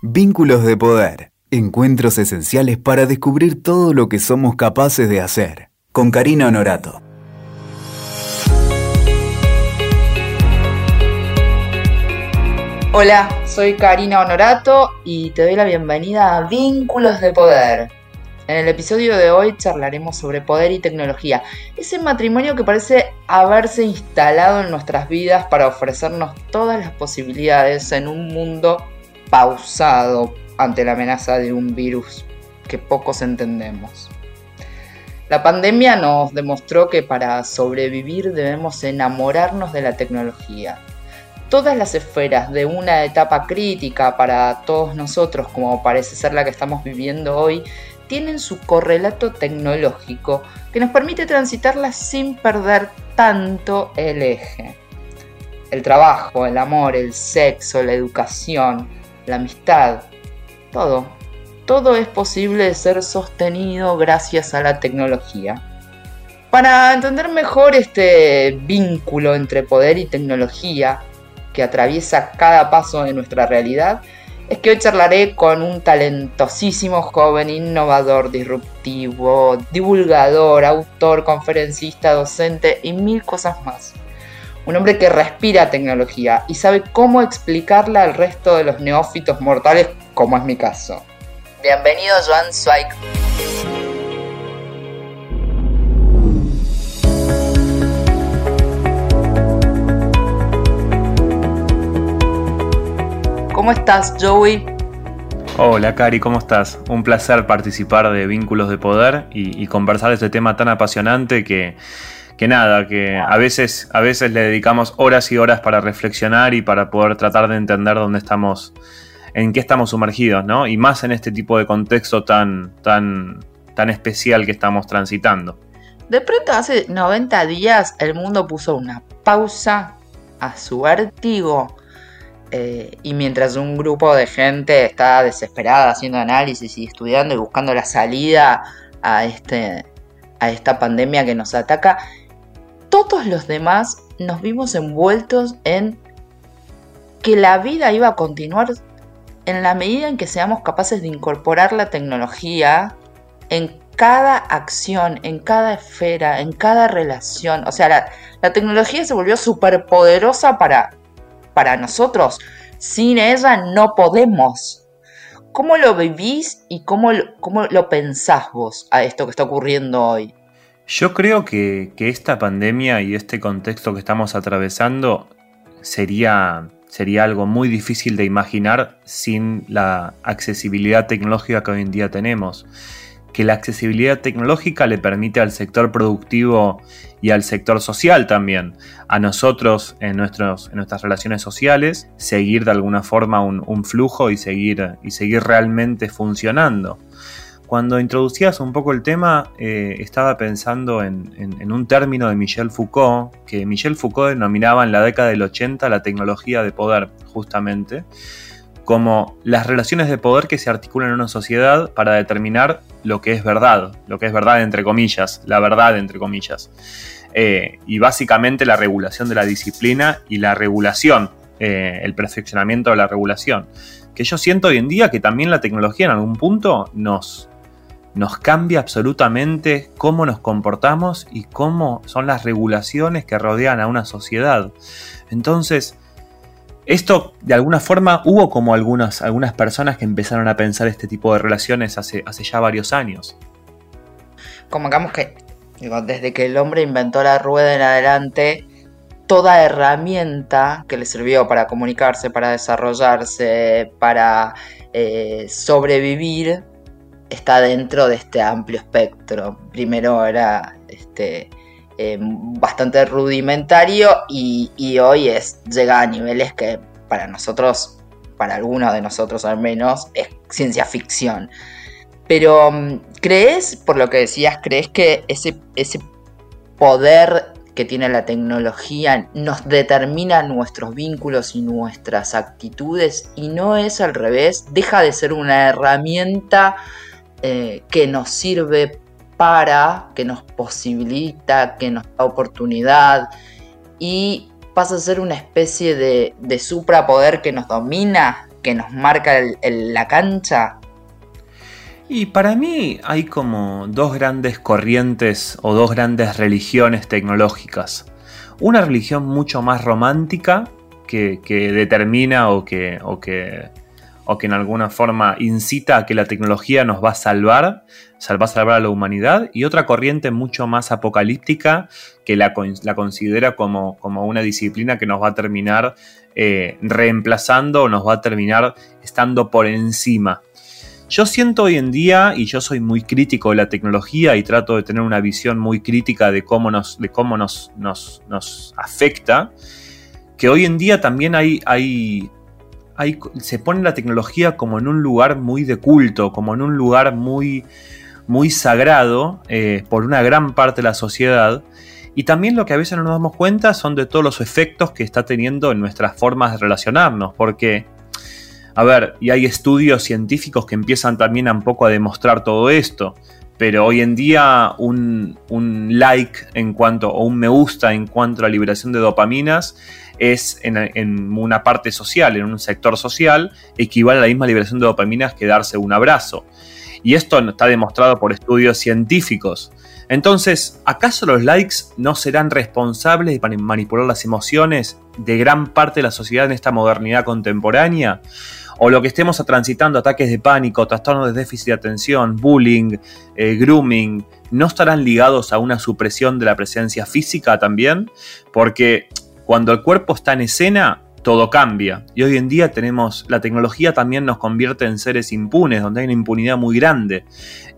Vínculos de poder. Encuentros esenciales para descubrir todo lo que somos capaces de hacer. Con Karina Honorato. Hola, soy Karina Honorato y te doy la bienvenida a Vínculos de Poder. En el episodio de hoy charlaremos sobre poder y tecnología, ese matrimonio que parece haberse instalado en nuestras vidas para ofrecernos todas las posibilidades en un mundo pausado ante la amenaza de un virus que pocos entendemos. La pandemia nos demostró que para sobrevivir debemos enamorarnos de la tecnología. Todas las esferas de una etapa crítica para todos nosotros, como parece ser la que estamos viviendo hoy, tienen su correlato tecnológico que nos permite transitarlas sin perder tanto el eje. El trabajo, el amor, el sexo, la educación, la amistad, todo. Todo es posible de ser sostenido gracias a la tecnología. Para entender mejor este vínculo entre poder y tecnología que atraviesa cada paso de nuestra realidad, es que hoy charlaré con un talentosísimo joven, innovador, disruptivo, divulgador, autor, conferencista, docente y mil cosas más. Un hombre que respira tecnología y sabe cómo explicarla al resto de los neófitos mortales, como es mi caso. Bienvenido, Joan Zweig. ¿Cómo estás, Joey? Hola, Cari, ¿cómo estás? Un placer participar de Vínculos de Poder y, y conversar de este tema tan apasionante que que nada, que a veces, a veces le dedicamos horas y horas para reflexionar y para poder tratar de entender dónde estamos, en qué estamos sumergidos, ¿no? Y más en este tipo de contexto tan, tan, tan especial que estamos transitando. De pronto, hace 90 días, el mundo puso una pausa a su vértigo. Eh, y mientras un grupo de gente está desesperada haciendo análisis y estudiando y buscando la salida a, este, a esta pandemia que nos ataca, todos los demás nos vimos envueltos en que la vida iba a continuar en la medida en que seamos capaces de incorporar la tecnología en cada acción, en cada esfera, en cada relación. O sea, la, tecnología se volvió súper poderosa para, para nosotros. Sin ella no podemos. ¿Cómo lo vivís y cómo, cómo lo pensás vos a esto que está ocurriendo hoy? Yo creo que, esta pandemia y este contexto que estamos atravesando sería, sería algo muy difícil de imaginar sin la accesibilidad tecnológica que hoy en día tenemos. Que la accesibilidad tecnológica le permite al sector productivo y al sector social también, a nosotros en, nuestros, en nuestras relaciones sociales, seguir de alguna forma un, un flujo y seguir, y seguir realmente funcionando. Cuando introducías un poco el tema, eh, estaba pensando en, un término de Michel Foucault, que Michel Foucault denominaba en la década del 80 la tecnología de poder, justamente, como las relaciones de poder que se articulan en una sociedad para determinar lo que es verdad, lo que es verdad entre comillas, la verdad entre comillas. Eh, y básicamente la regulación de la disciplina y la regulación, eh, el perfeccionamiento de la regulación. Que yo siento hoy en día que también la tecnología en algún punto nos, nos cambia absolutamente cómo nos comportamos y cómo son las regulaciones que rodean a una sociedad. Entonces, esto de alguna forma hubo como algunas, algunas personas que empezaron a pensar este tipo de relaciones hace, hace ya varios años. Como digamos que desde que el hombre inventó la rueda en adelante, toda herramienta que le sirvió para comunicarse, para desarrollarse, para eh, sobrevivir, está dentro de este amplio espectro. Primero era este, em, bastante rudimentario y, hoy es, llega a niveles que para nosotros, para algunos de nosotros al menos, es ciencia ficción. Pero, mm, ¿crees, por lo que decías, crees que ese, ese poder que tiene la tecnología nos determina nuestros vínculos y nuestras actitudes y no es al revés? Deja de ser una herramienta eh, que nos sirve para, que nos posibilita, que nos da oportunidad y pasa a ser una especie de, de suprapoder que nos domina, que nos marca la cancha? Y para mí hay como dos grandes corrientes o dos grandes religiones tecnológicas. Una religión mucho más romántica que, determina que, o, que, o que en alguna forma incita a que la tecnología nos va a salvar, va a salvar a la humanidad. Y otra corriente mucho más apocalíptica que la, considera como, como, una disciplina que nos va a terminar eh, reemplazando o nos va a terminar estando por encima yo siento hoy en día, y yo soy muy crítico de la tecnología y trato de tener una visión muy crítica de cómo nos, de cómo nos, nos, afecta, que hoy en día también hay, hay, se pone la tecnología como en un lugar muy de culto, como en un lugar muy, muy sagrado eh, por una gran parte de la sociedad. Y también lo que a veces no nos damos cuenta son de todos los efectos que está teniendo en nuestras formas de relacionarnos, porque a ver, y hay estudios científicos que empiezan también un poco a demostrar todo esto, pero hoy en día un, like en cuanto, o un me gusta en cuanto a la liberación de dopaminas es en, una parte social, en un sector social, equivale a la misma liberación de dopaminas que darse un abrazo. Y esto está demostrado por estudios científicos. Entonces, ¿acaso los likes no serán responsables de manipular las emociones de gran parte de la sociedad en esta modernidad contemporánea? o lo que estemos transitando, ataques de pánico, trastornos de déficit de atención, bullying, eh, grooming, ¿no estarán ligados a una supresión de la presencia física también? Porque cuando el cuerpo está en escena, todo cambia. Y hoy en día tenemos, la tecnología también nos convierte en seres impunes, donde hay una impunidad muy grande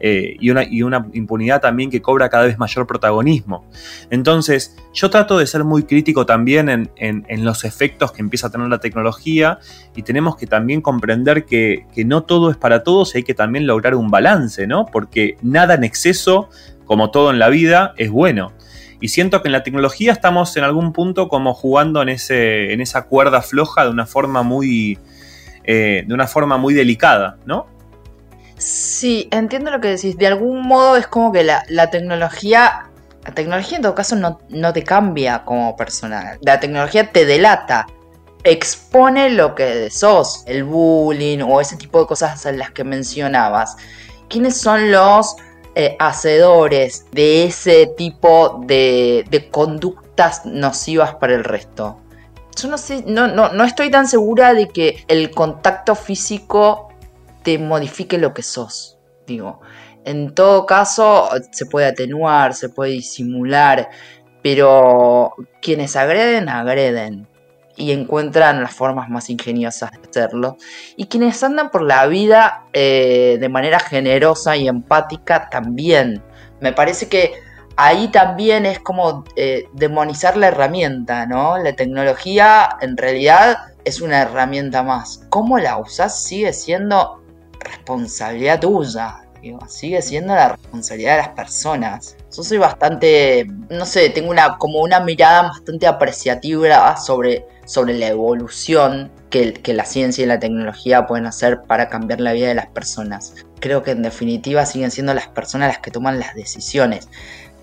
eh, y, una, impunidad también que cobra cada vez mayor protagonismo. Entonces, yo trato de ser muy crítico también en, en, los efectos que empieza a tener la tecnología y tenemos que también comprender que, que no todo es para todos y hay que también lograr un balance, ¿no? Porque nada en exceso, como todo en la vida, es bueno. Y siento que en la tecnología estamos en algún punto como jugando en, ese, en esa cuerda floja de una forma muy, eh, de una forma muy delicada, ¿no? Sí, entiendo lo que decís. De algún modo es como que la, tecnología, la tecnología en todo caso no, no te cambia como persona. La tecnología te delata expone lo que sos, el bullying o ese tipo de cosas en las que mencionabas. ¿Quiénes son los eh, hacedores de ese tipo de, conductas nocivas para el resto. Yo no sé, no, no, estoy tan segura de que el contacto físico te modifique lo que sos. Digo, en todo caso, se puede atenuar, se puede disimular, pero quienes agreden, agreden y encuentran las formas más ingeniosas de hacerlo. Y quienes andan por la vida eh, de manera generosa y empática también. Me parece que ahí también es como eh, demonizar la herramienta, ¿no? La tecnología en realidad es una herramienta más. ¿Cómo la usas sigue siendo responsabilidad tuya? Sigue siendo la responsabilidad de las personas. Yo soy bastante, no sé, tengo una como una mirada bastante apreciativa sobre sobre la evolución que, la ciencia y la tecnología pueden hacer para cambiar la vida de las personas. Creo que en definitiva siguen siendo las personas las que toman las decisiones.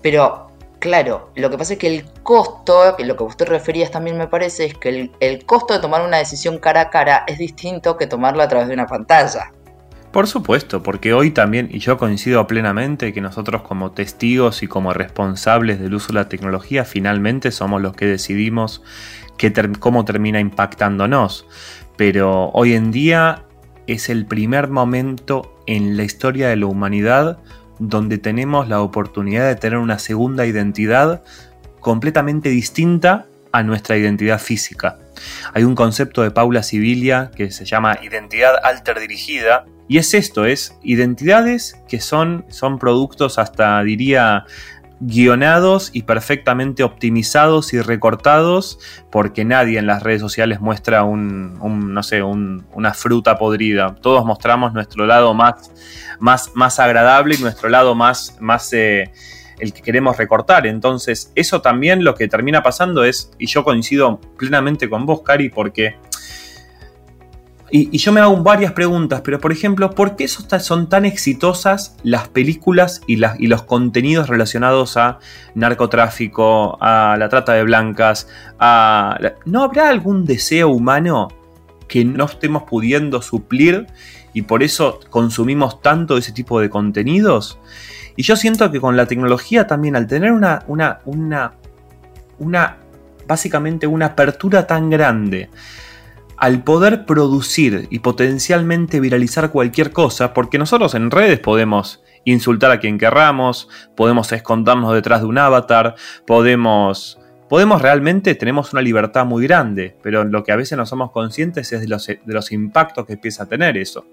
Pero claro, lo que pasa es que el costo, lo que usted refería también me parece, es que el, el costo de tomar una decisión cara a cara es distinto que tomarla a través de una pantalla. Por supuesto, porque hoy también, y yo coincido plenamente, que nosotros como testigos y como responsables del uso de la tecnología, finalmente somos los que decidimos cómo termina impactándonos. Pero hoy en día es el primer momento en la historia de la humanidad donde tenemos la oportunidad de tener una segunda identidad completamente distinta a nuestra identidad física. Hay un concepto de Paula Sibilia que se llama identidad alter dirigida, y es esto, es identidades que son, son productos hasta diría guionados y perfectamente optimizados y recortados porque nadie en las redes sociales muestra un, no sé, una fruta podrida. Todos mostramos nuestro lado más, más, más agradable y nuestro lado más, más eh, el que queremos recortar. Entonces, eso también lo que termina pasando es, y yo coincido plenamente con vos, Cari, porque y, yo me hago varias preguntas, pero por ejemplo, ¿por qué son tan exitosas las películas y, y, los contenidos relacionados a narcotráfico, a la trata de blancas? ¿No habrá algún deseo humano que no estemos pudiendo suplir y por eso consumimos tanto ese tipo de contenidos. Y yo siento que con la tecnología también, al tener una, una, una, una básicamente una apertura tan grande al poder producir y potencialmente viralizar cualquier cosa, porque nosotros en redes podemos insultar a quien querramos, podemos escondernos detrás de un avatar, podemos podemos realmente, tenemos una libertad muy grande, pero lo que a veces no somos conscientes es de los, de los impactos que empieza a tener eso.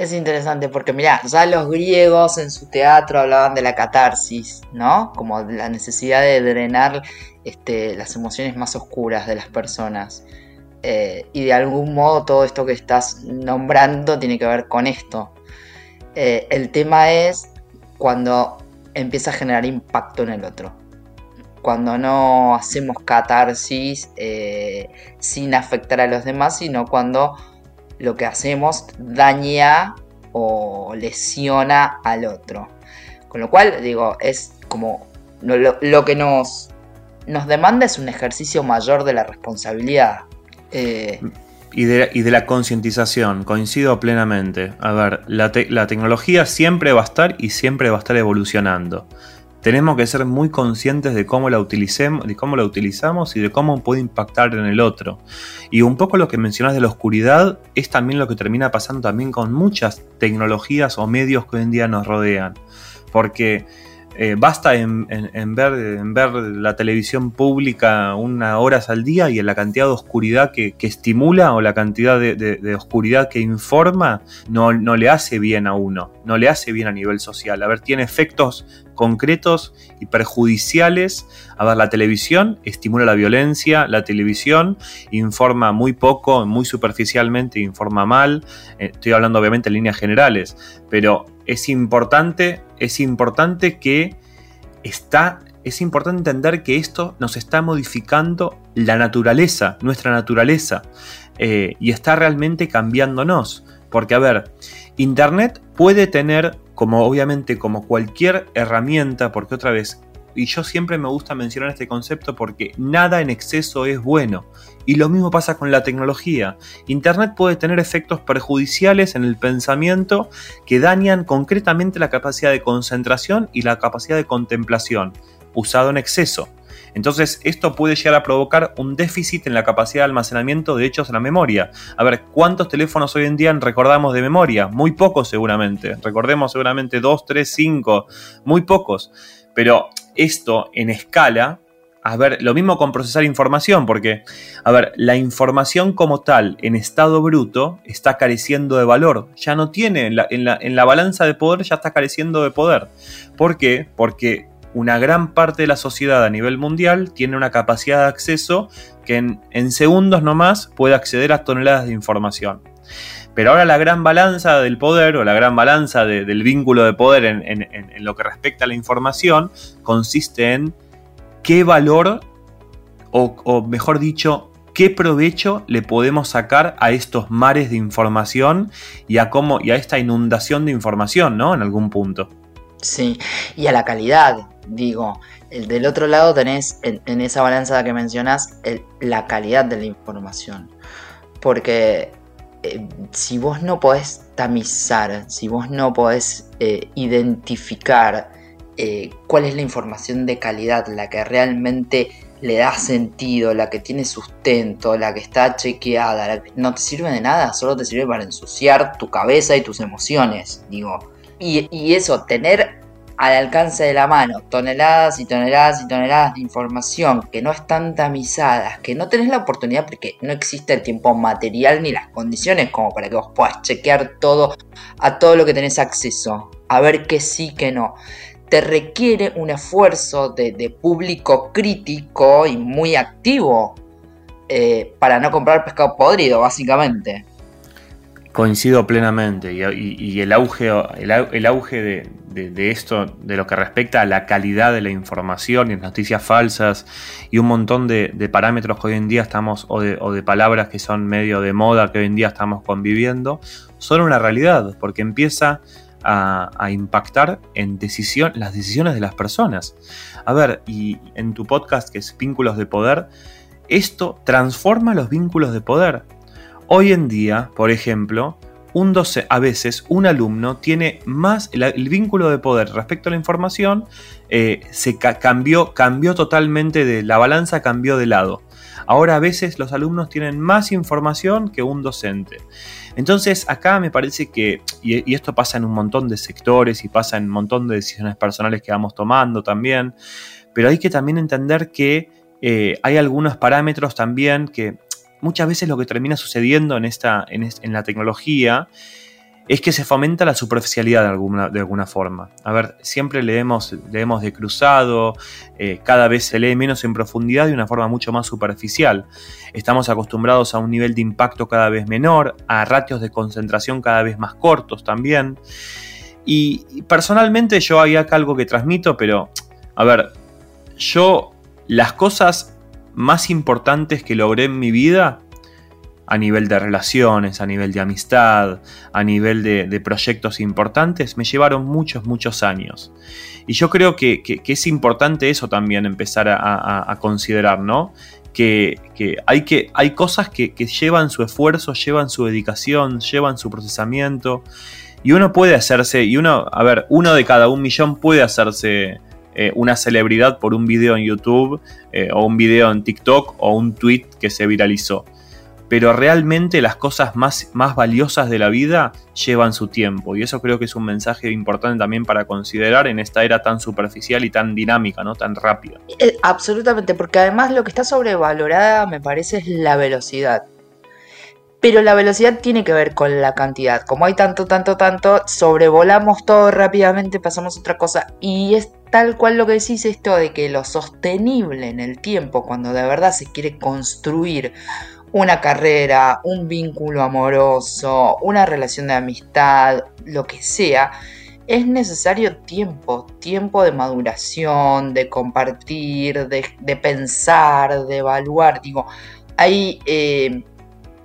Es interesante porque, mira, ya los griegos en su teatro hablaban de la catarsis, ¿no? Como la necesidad de drenar este, las emociones más oscuras de las personas. Eh, y de algún modo todo esto que estás nombrando tiene que ver con esto. Eh, el tema es cuando empieza a generar impacto en el otro cuando no hacemos catarsis eh, sin afectar a los demás, sino cuando lo que hacemos daña o lesiona al otro. Con lo cual, digo, es como lo, que nos, nos demanda es un ejercicio mayor de la responsabilidad. Eh, y de, la concientización, coincido plenamente. A ver, la, la tecnología siempre va a estar y siempre va a estar evolucionando tenemos que ser muy conscientes de cómo la utilicemos, de cómo la utilizamos y de cómo puede impactar en el otro. Y un poco lo que mencionas de la oscuridad es también lo que termina pasando también con muchas tecnologías o medios que hoy en día nos rodean. Porque eh, basta en, ver, en, ver, la televisión pública unas horas al día y en la cantidad de oscuridad que, estimula o la cantidad de, oscuridad que informa no, no, le hace bien a uno, no le hace bien a nivel social. A ver, tiene efectos concretos y perjudiciales. A ver, la televisión estimula la violencia, la televisión informa muy poco, muy superficialmente, informa mal. Eh, estoy hablando obviamente en líneas generales, pero es importante, es importante que está, es importante entender que esto nos está modificando la naturaleza, nuestra naturaleza, eh, y está realmente cambiándonos. Porque, a ver, Internet puede tener, como obviamente como cualquier herramienta, porque otra vez, y yo siempre me gusta mencionar este concepto porque nada en exceso es bueno. Y lo mismo pasa con la tecnología. Internet puede tener efectos perjudiciales en el pensamiento que dañan concretamente la capacidad de concentración y la capacidad de contemplación, usado en exceso. Entonces, esto puede llegar a provocar un déficit en la capacidad de almacenamiento de hechos en la memoria. A ver, ¿cuántos teléfonos hoy en día recordamos de memoria? Muy pocos seguramente. Recordemos seguramente 2, 3, 5, muy pocos. Pero esto en escala a ver, lo mismo con procesar información, porque, a ver, la información como tal, en estado bruto, está careciendo de valor. Ya no tiene, en la, en la, balanza de poder ya está careciendo de poder. ¿Por qué? Porque una gran parte de la sociedad a nivel mundial tiene una capacidad de acceso que en, en segundos nomás puede acceder a toneladas de información. Pero ahora la gran balanza del poder o la gran balanza del vínculo de poder en, en lo que respecta a la información consiste en qué valor, o, mejor dicho, qué provecho le podemos sacar a estos mares de información y a cómo y a esta inundación de información, ¿no? En algún punto. Sí, y a la calidad, digo, el del otro lado tenés en, esa balanza que mencionas la calidad de la información. Porque eh, si vos no podés tamizar, si vos no podés eh, identificar eh, cuál es la información de calidad, la que realmente le da sentido, la que tiene sustento, la que está chequeada, no te sirve de nada, solo te sirve para ensuciar tu cabeza y tus emociones, digo. Y, eso, tener al alcance de la mano toneladas y toneladas y toneladas de información que no están tamizadas, que no tenés la oportunidad porque no existe el tiempo material ni las condiciones como para que vos puedas chequear todo a todo lo que tenés acceso, a ver qué sí, que no te requiere un esfuerzo de, público crítico y muy activo eh, para no comprar pescado podrido, básicamente. Coincido plenamente y, el auge, el, auge de, esto, de lo que respecta a la calidad de la información y noticias falsas y un montón de, parámetros que hoy en día estamos, o de, o de palabras que son medio de moda que hoy en día estamos conviviendo, son una realidad, porque empieza a, impactar en decisión, las decisiones de las personas. A ver, y en tu podcast que es Vínculos de Poder, esto transforma los vínculos de poder. Hoy en día, por ejemplo, un a veces un alumno tiene más el, vínculo de poder respecto a la información eh, se cambió, cambió totalmente de la balanza cambió de lado. Ahora a veces los alumnos tienen más información que un docente. Entonces acá me parece que, y, esto pasa en un montón de sectores y pasa en un montón de decisiones personales que vamos tomando también, pero hay que también entender que eh, hay algunos parámetros también que muchas veces lo que termina sucediendo en, esta, en, la tecnología es que se fomenta la superficialidad de alguna, de alguna forma. A ver, siempre leemos, leemos de cruzado, eh, cada vez se lee menos en profundidad de una forma mucho más superficial. Estamos acostumbrados a un nivel de impacto cada vez menor, a ratios de concentración cada vez más cortos también. Y, personalmente yo hay acá algo que transmito, pero, a ver, yo las cosas más importantes que logré en mi vida, a nivel de relaciones, a nivel de amistad, a nivel de, proyectos importantes, me llevaron muchos, muchos años. Y yo creo que, es importante eso también empezar a, considerar, ¿no? Que, hay, que hay cosas que, llevan su esfuerzo, llevan su dedicación, llevan su procesamiento. Y uno puede hacerse, y uno, a ver, uno de cada un millón puede hacerse eh, una celebridad por un video en YouTube eh, o un video en TikTok o un tweet que se viralizó. Pero realmente las cosas más, más valiosas de la vida llevan su tiempo y eso creo que es un mensaje importante también para considerar en esta era tan superficial y tan dinámica, ¿no? tan rápida. Eh, absolutamente, porque además lo que está sobrevalorada me parece es la velocidad. Pero la velocidad tiene que ver con la cantidad. Como hay tanto, tanto, tanto, sobrevolamos todo rápidamente, pasamos otra cosa. Y es tal cual lo que decís esto de que lo sostenible en el tiempo, cuando de verdad se quiere construir una carrera, un vínculo amoroso, una relación de amistad, lo que sea, es necesario tiempo, tiempo de maduración, de compartir, de, pensar, de evaluar. Digo, hay eh,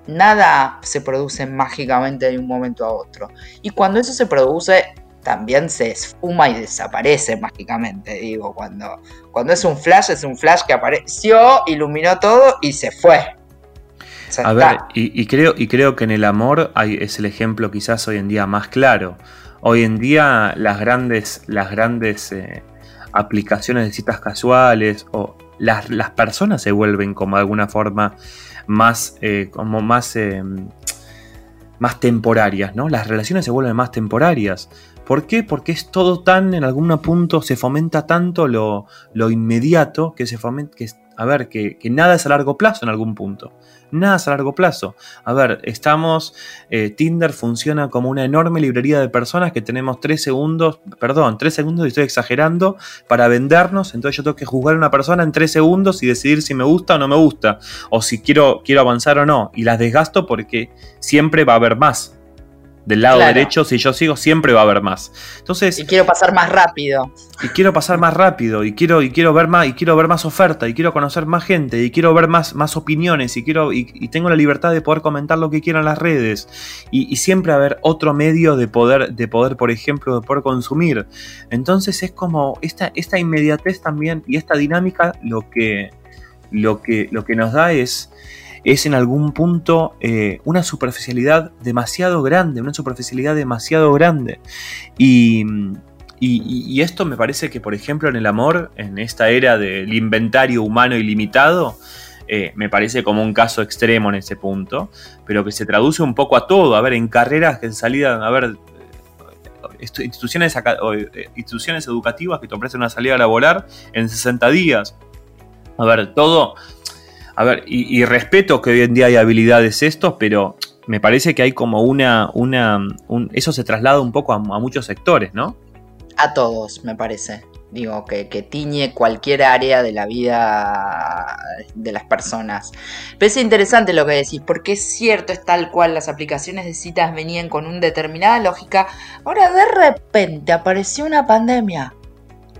nada se produce mágicamente de un momento a otro. Y cuando eso se produce, también se esfuma y desaparece mágicamente. Digo, cuando, cuando es un flash, es un flash que apareció, iluminó todo y se fue. a ver, y, creo, y creo que en el amor hay, es el ejemplo quizás hoy en día más claro. Hoy en día las grandes, las grandes eh, aplicaciones de citas casuales o las, las personas se vuelven como de alguna forma más, eh, como más, eh, más temporarias, ¿no? Las relaciones se vuelven más temporarias. ¿Por qué? Porque es todo tan, en algún punto se fomenta tanto lo, lo inmediato que se fomenta, a ver, que, nada es a largo plazo en algún punto nada a largo plazo. A ver, estamos, eh, Tinder funciona como una enorme librería de personas que tenemos tres segundos, perdón, tres segundos y estoy exagerando, para vendernos, entonces yo tengo que juzgar a una persona en tres segundos y decidir si me gusta o no me gusta, o si quiero, quiero avanzar o no, y las desgasto porque siempre va a haber más del lado derecho, si yo sigo, siempre va a haber más. Entonces. Y quiero pasar más rápido. Y quiero pasar más rápido. Y quiero, y quiero ver más, y quiero ver más oferta, y quiero conocer más gente, y quiero ver más, más opiniones, y quiero, y, tengo la libertad de poder comentar lo que quiero en las redes. Y, siempre haber otro medio de poder, de poder, por ejemplo, de poder consumir. Entonces es como esta, esta inmediatez también y esta dinámica lo que, lo que, lo que nos da es es en algún punto eh, una superficialidad demasiado grande, una superficialidad demasiado grande. Y, esto me parece que, por ejemplo, en el amor, en esta era del inventario humano ilimitado, eh, me parece como un caso extremo en ese punto, pero que se traduce un poco a todo. A ver, en carreras que en salida, a ver, instituciones, eh, instituciones educativas que te ofrecen una salida laboral en 60 días. A ver, todo a ver, y, respeto que hoy en día hay habilidades estos, pero me parece que hay como una, una eso se traslada un poco a, muchos sectores, ¿no? A todos, me parece. Digo, que, tiñe cualquier área de la vida de las personas. Pero es interesante lo que decís, porque es cierto, es tal cual, las aplicaciones de citas venían con una determinada lógica. Ahora de repente apareció una pandemia.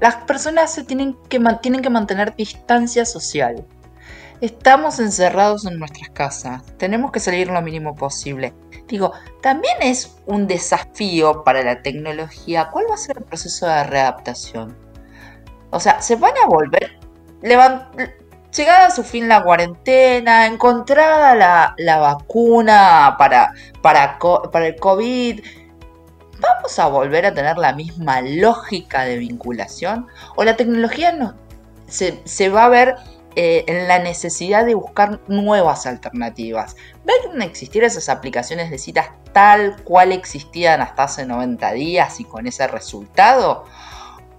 Las personas se tienen que, tienen que mantener distancia social. Estamos encerrados en nuestras casas, tenemos que salir lo mínimo posible. Digo, también es un desafío para la tecnología. ¿Cuál va a ser el proceso de readaptación? O sea, se van a volver, llegada a su fin la cuarentena, encontrada la, vacuna para, para, para el COVID, ¿vamos a volver a tener la misma lógica de vinculación? ¿O la tecnología no, se, va a ver eh, en la necesidad de buscar nuevas alternativas? ¿Van a existir esas aplicaciones de citas tal cual existían hasta hace 90 días y con ese resultado?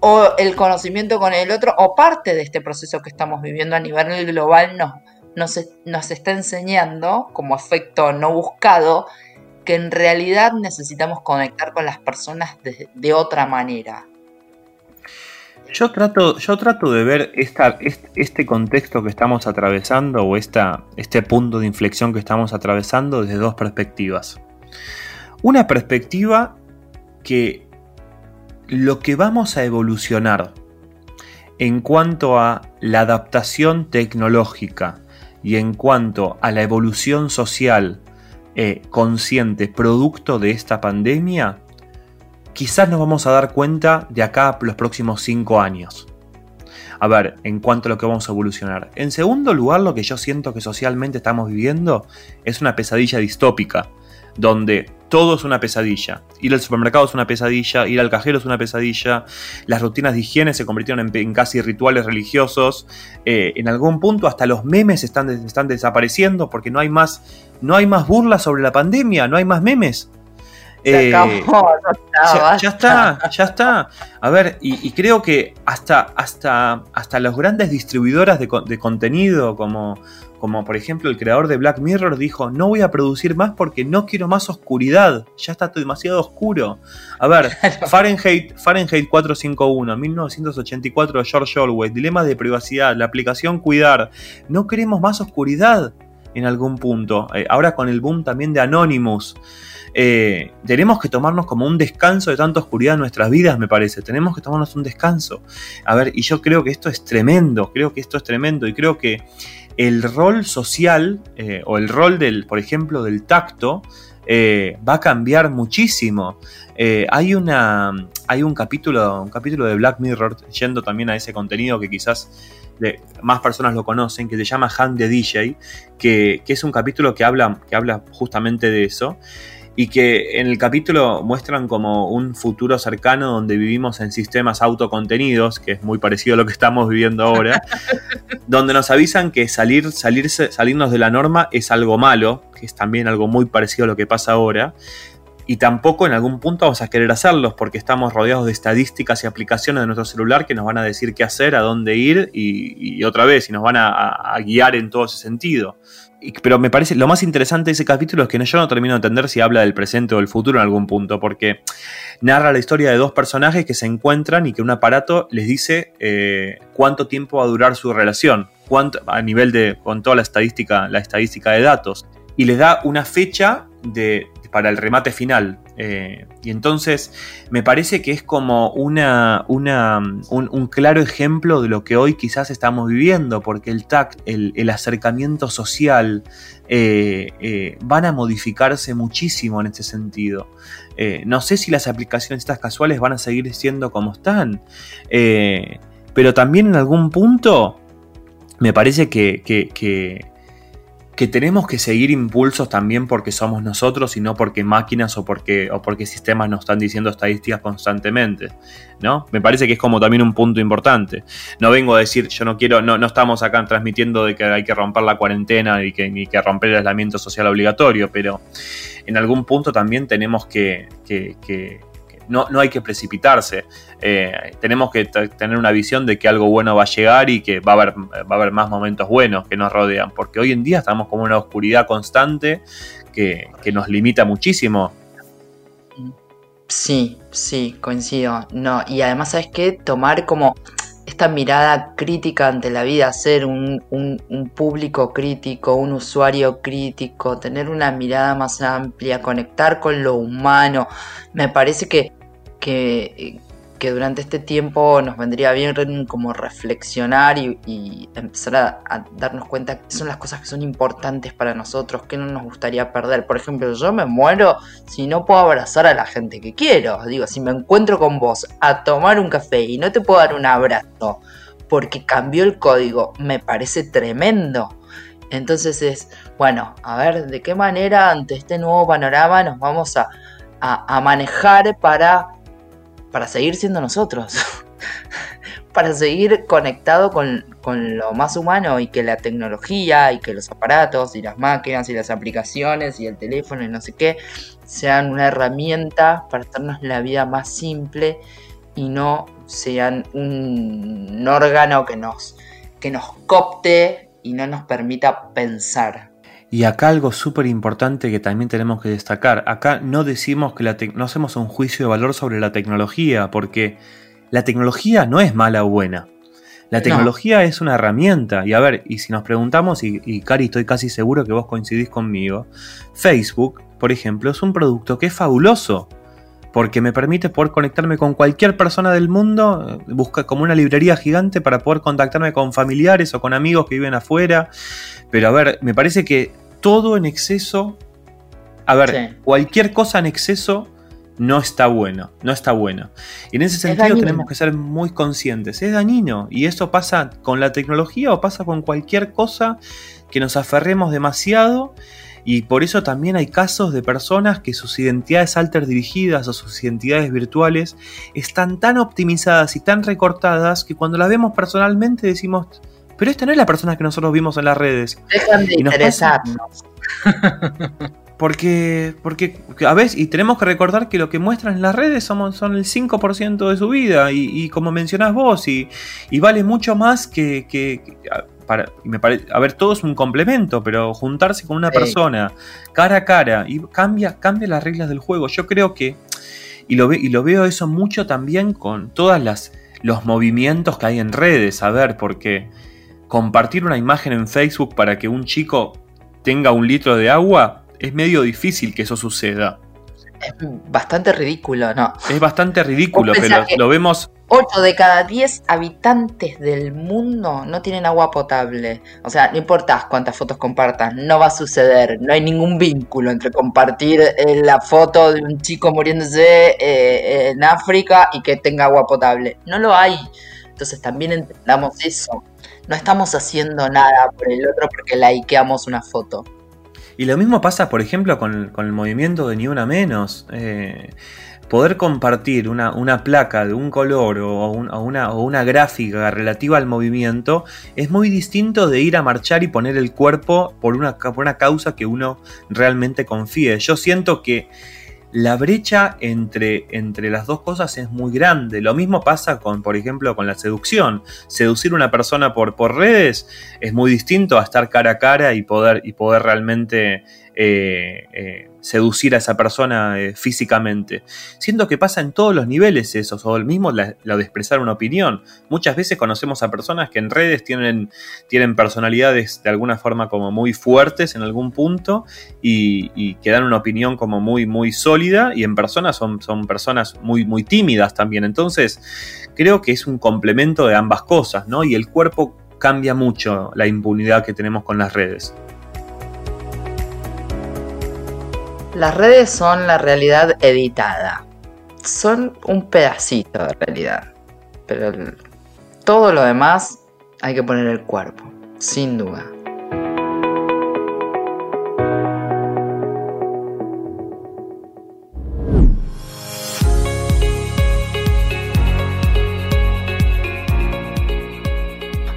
¿O el conocimiento con el otro o parte de este proceso que estamos viviendo a nivel global nos, nos, nos está enseñando como efecto no buscado que en realidad necesitamos conectar con las personas de, otra manera. Yo trato, yo trato de ver este contexto que estamos atravesando o esta, este punto de inflexión que estamos atravesando desde dos perspectivas. Una perspectiva que lo que vamos a evolucionar en cuanto a la adaptación tecnológica y en cuanto a la evolución social eh, consciente producto de esta pandemia, quizás nos vamos a dar cuenta de acá los próximos cinco años. A ver, en cuanto a lo que vamos a evolucionar. En segundo lugar, lo que yo siento que socialmente estamos viviendo es una pesadilla distópica, donde todo es una pesadilla. Ir al supermercado es una pesadilla, ir al cajero es una pesadilla, las rutinas de higiene se convirtieron en, casi rituales religiosos, eh, en algún punto hasta los memes están, están desapareciendo porque no hay más no hay más burlas sobre la pandemia, no hay más memes. Eh, ya, está, ya está. A ver, y, creo que hasta, hasta, hasta las grandes distribuidoras de, contenido, como, como por ejemplo el creador de Black Mirror, dijo, no voy a producir más porque no quiero más oscuridad, ya está demasiado oscuro. A ver, Fahrenheit, Fahrenheit 451, 1984 George Orwell, dilema de privacidad, la aplicación Cuidar, no queremos más oscuridad en algún punto. Eh, ahora con el boom también de Anonymous. Eh, tenemos que tomarnos como un descanso de tanta oscuridad en nuestras vidas, me parece. Tenemos que tomarnos un descanso. A ver, y yo creo que esto es tremendo, creo que esto es tremendo y creo que el rol social eh, o el rol del, por ejemplo, del tacto va a cambiar muchísimo. hay, una, hay un capítulo, un capítulo de Black Mirror, yendo también a ese contenido que quizás más personas lo conocen, que se llama Han de DJ, que, es un capítulo que habla, que habla justamente de eso y que en el capítulo muestran como un futuro cercano donde vivimos en sistemas autocontenidos, que es muy parecido a lo que estamos viviendo ahora, donde nos avisan que salir, salirse, salirnos de la norma es algo malo, que es también algo muy parecido a lo que pasa ahora, y tampoco en algún punto vamos a querer hacerlos porque estamos rodeados de estadísticas y aplicaciones de nuestro celular que nos van a decir qué hacer, a dónde ir y, otra vez, y nos van a, guiar en todo ese sentido. pero me parece, lo más interesante de ese capítulo es que yo no termino de entender si habla del presente o del futuro en algún punto, porque narra la historia de dos personajes que se encuentran y que un aparato les dice eh, cuánto tiempo va a durar su relación, cuánto, a nivel de, con toda la estadística, la estadística de datos. Y les da una fecha de, para el remate final. Eh, y entonces me parece que es como una, un, claro ejemplo de lo que hoy quizás estamos viviendo, porque el tact, el, acercamiento social eh, eh, van a modificarse muchísimo en este sentido. no sé si las aplicaciones estas casuales van a seguir siendo como están, pero también en algún punto me parece que que tenemos que seguir impulsos también porque somos nosotros y no porque máquinas o porque, o porque sistemas nos están diciendo estadísticas constantemente. ¿no? Me parece que es como también un punto importante. No vengo a decir, yo no quiero, no, no estamos acá transmitiendo de que hay que romper la cuarentena y que, ni que romper el aislamiento social obligatorio, pero en algún punto también tenemos que, que no, hay que precipitarse. Eh, tenemos que tener una visión de que algo bueno va a llegar y que va a, haber, va a haber más momentos buenos que nos rodean, porque hoy en día estamos como una oscuridad constante que, nos limita muchísimo. Sí, sí, coincido. No, y además, ¿sabes qué? Tomar como esta mirada crítica ante la vida, ser un, un, público crítico, un usuario crítico, tener una mirada más amplia, conectar con lo humano, me parece que que, durante este tiempo nos vendría bien como reflexionar y, empezar a, darnos cuenta que son las cosas que son importantes para nosotros, que no nos gustaría perder. Por ejemplo, yo me muero si no puedo abrazar a la gente que quiero. Digo, si me encuentro con vos a tomar un café y no te puedo dar un abrazo porque cambió el código, me parece tremendo. Entonces es, bueno, a ver de qué manera ante este nuevo panorama nos vamos a, manejar para, para seguir siendo nosotros. para seguir conectado con, lo más humano y que la tecnología y que los aparatos y las máquinas y las aplicaciones y el teléfono y no sé qué sean una herramienta para hacernos la vida más simple y no sean un, órgano que nos, que nos copte y no nos permita pensar. Y acá algo súper importante que también tenemos que destacar. Acá no decimos que la no hacemos un juicio de valor sobre la tecnología, porque la tecnología no es mala o buena. La tecnología es una herramienta. Y a ver, y si nos preguntamos, y, Cari, estoy casi seguro que vos coincidís conmigo, Facebook, por ejemplo, es un producto que es fabuloso. Porque me permite poder conectarme con cualquier persona del mundo, busca como una librería gigante para poder contactarme con familiares o con amigos que viven afuera. Pero a ver, me parece que todo en exceso, a ver, cualquier cosa en exceso no está bueno, no está bueno. Y en ese sentido tenemos que ser muy conscientes, es dañino y eso pasa con la tecnología o pasa con cualquier cosa que nos aferremos demasiado y por eso también hay casos de personas que sus identidades alter dirigidas o sus identidades virtuales están tan optimizadas y tan recortadas que cuando las vemos personalmente decimos, pero esta no es la persona que nosotros vimos en las redes. Dejan de interesarnos. Porque, porque a veces, y tenemos que recordar que lo que muestran en las redes son, son el 5% de su vida, y, como mencionás vos, y, vale mucho más que, para, me a ver, todo es un complemento, pero juntarse con una persona cara a cara y cambia, cambia las reglas del juego. Yo creo que, y lo, y lo veo eso mucho también con todas las los movimientos que hay en redes, a ver, porque compartir una imagen en Facebook para que un chico tenga un litro de agua es medio difícil que eso suceda. Es bastante ridículo, ¿no? Es bastante ridículo, pero lo vemos... 8 de cada 10 habitantes del mundo no tienen agua potable. O sea, no importa cuántas fotos compartas, no va a suceder. No hay ningún vínculo entre compartir eh, la foto de un chico muriéndose eh, en África y que tenga agua potable. No lo hay. Entonces también entendamos eso. No estamos haciendo nada por el otro porque likeamos una foto. Y lo mismo pasa, por ejemplo, con, el movimiento de Ni Una Menos. Eh, poder compartir una, placa de un color o, una, o, una, gráfica relativa al movimiento es muy distinto de ir a marchar y poner el cuerpo por una, por una causa que uno realmente confíe. Yo siento que la brecha entre, entre las dos cosas es muy grande. Lo mismo pasa con, por ejemplo, con la seducción. Seducir una persona por, por redes es muy distinto a estar cara a cara y poder, y poder realmente eh, eh, seducir a esa persona eh, físicamente. Siento que pasa en todos los niveles eso, o el mismo lo de expresar una opinión. Muchas veces conocemos a personas que en redes tienen, tienen personalidades de alguna forma como muy fuertes en algún punto y, que dan una opinión como muy, muy sólida y en personas son, son personas muy, muy tímidas también. Entonces, creo que es un complemento de ambas cosas, ¿no? Y el cuerpo cambia mucho la impunidad que tenemos con las redes. Las redes son la realidad editada. Son un pedacito de realidad. Pero todo lo demás hay que poner el cuerpo, sin duda.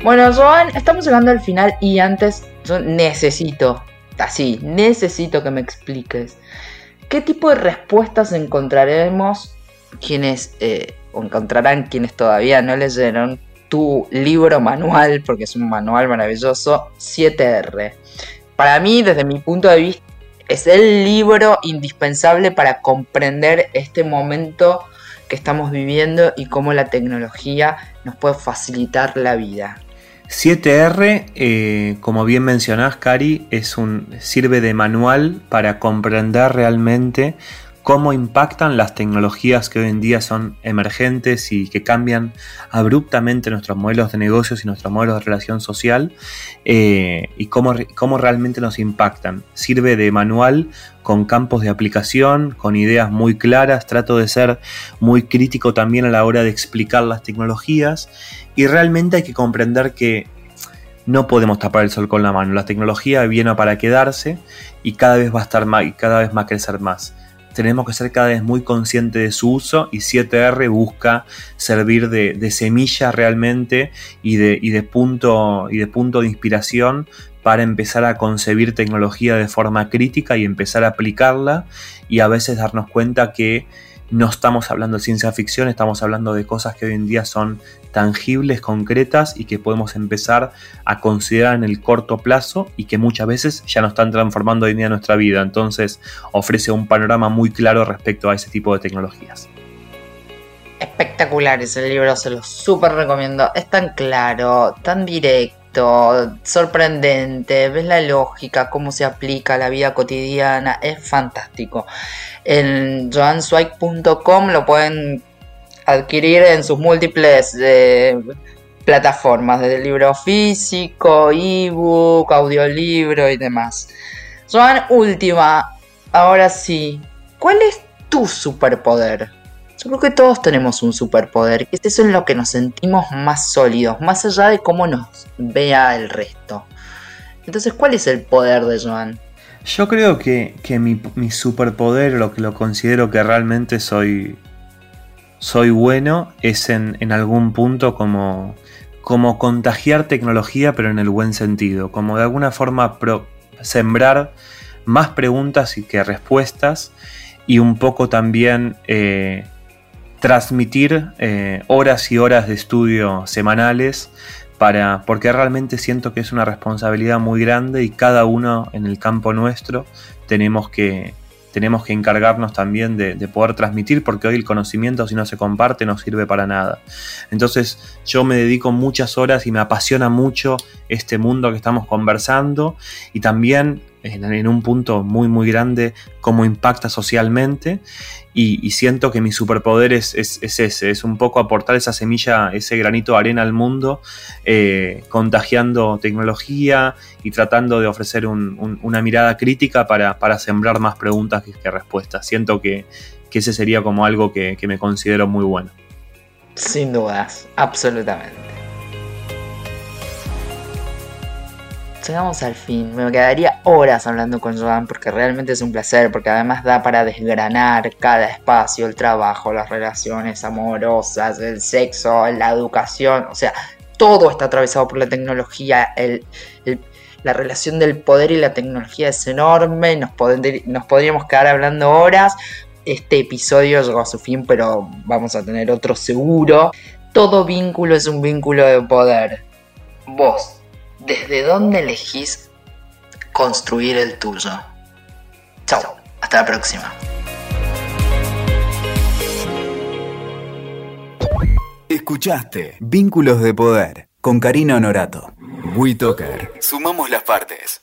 Bueno, Joan, estamos llegando al final y antes yo necesito así, necesito que me expliques qué tipo de respuestas encontraremos quienes, eh, o encontrarán quienes todavía no leyeron tu libro manual, porque es un manual maravilloso, 7R. Para mí, desde mi punto de vista, es el libro indispensable para comprender este momento que estamos viviendo y cómo la tecnología nos puede facilitar la vida. 7R, eh, como bien mencionás, Cari, es un, sirve de manual para comprender realmente cómo impactan las tecnologías que hoy en día son emergentes y que cambian abruptamente nuestros modelos de negocios y nuestros modelos de relación social eh, y cómo, cómo realmente nos impactan. Sirve de manual con campos de aplicación, con ideas muy claras, trato de ser muy crítico también a la hora de explicar las tecnologías y realmente hay que comprender que no podemos tapar el sol con la mano. La tecnología viene para quedarse y cada vez va a estar más y cada vez va a crecer más tenemos que ser cada vez muy conscientes de su uso y 7R busca servir de, semilla realmente y de, de, punto, y de punto de inspiración para empezar a concebir tecnología de forma crítica y empezar a aplicarla y a veces darnos cuenta que no estamos hablando de ciencia ficción, estamos hablando de cosas que hoy en día son tangibles, concretas y que podemos empezar a considerar en el corto plazo y que muchas veces ya nos están transformando hoy en día nuestra vida. Entonces ofrece un panorama muy claro respecto a ese tipo de tecnologías. Espectacular ese libro, se lo súper recomiendo. Es tan claro, tan directo, sorprendente, ves la lógica, cómo se aplica a la vida cotidiana, es fantástico. En joanswike.com lo pueden adquirir en sus múltiples eh, plataformas, desde libro físico, ebook, audiolibro y demás. Joan, última, ahora sí, ¿cuál es tu superpoder? Yo creo que todos tenemos un superpoder, que es eso en lo que nos sentimos más sólidos, más allá de cómo nos vea el resto. Entonces, ¿cuál es el poder de Joan? Yo creo que, mi, mi, superpoder, lo que lo considero que realmente soy, soy bueno, es en, algún punto como, como contagiar tecnología, pero en el buen sentido. Como de alguna forma sembrar más preguntas y que respuestas. Y un poco también eh, transmitir eh, horas y horas de estudio semanales para, porque realmente siento que es una responsabilidad muy grande y cada uno en el campo nuestro tenemos que, tenemos que encargarnos también de, poder transmitir, porque hoy el conocimiento si no se comparte no sirve para nada. Entonces yo me dedico muchas horas y me apasiona mucho este mundo que estamos conversando y también en, un punto muy muy grande cómo impacta socialmente y, siento que mi superpoder es, ese, es un poco aportar esa semilla, ese granito de arena al mundo, eh, contagiando tecnología y tratando de ofrecer una mirada crítica para, sembrar más preguntas que, respuestas. Siento que, ese sería como algo que me considero muy bueno. Sin dudas, absolutamente. Llegamos al fin. Me quedaría horas hablando con Joan porque realmente es un placer, porque además da para desgranar cada espacio, el trabajo, las relaciones amorosas, el sexo, la educación, o sea, todo está atravesado por la tecnología, la relación del poder y la tecnología es enorme, nos, podríamos quedar hablando horas. Este episodio llegó a su fin, pero vamos a tener otro seguro. Todo vínculo es un vínculo de poder. Vos desde dónde elegís construir el tuyo. Chao, hasta la próxima. Escuchaste Vínculos de Poder con Karina Honorato. WeToker. Sumamos las partes.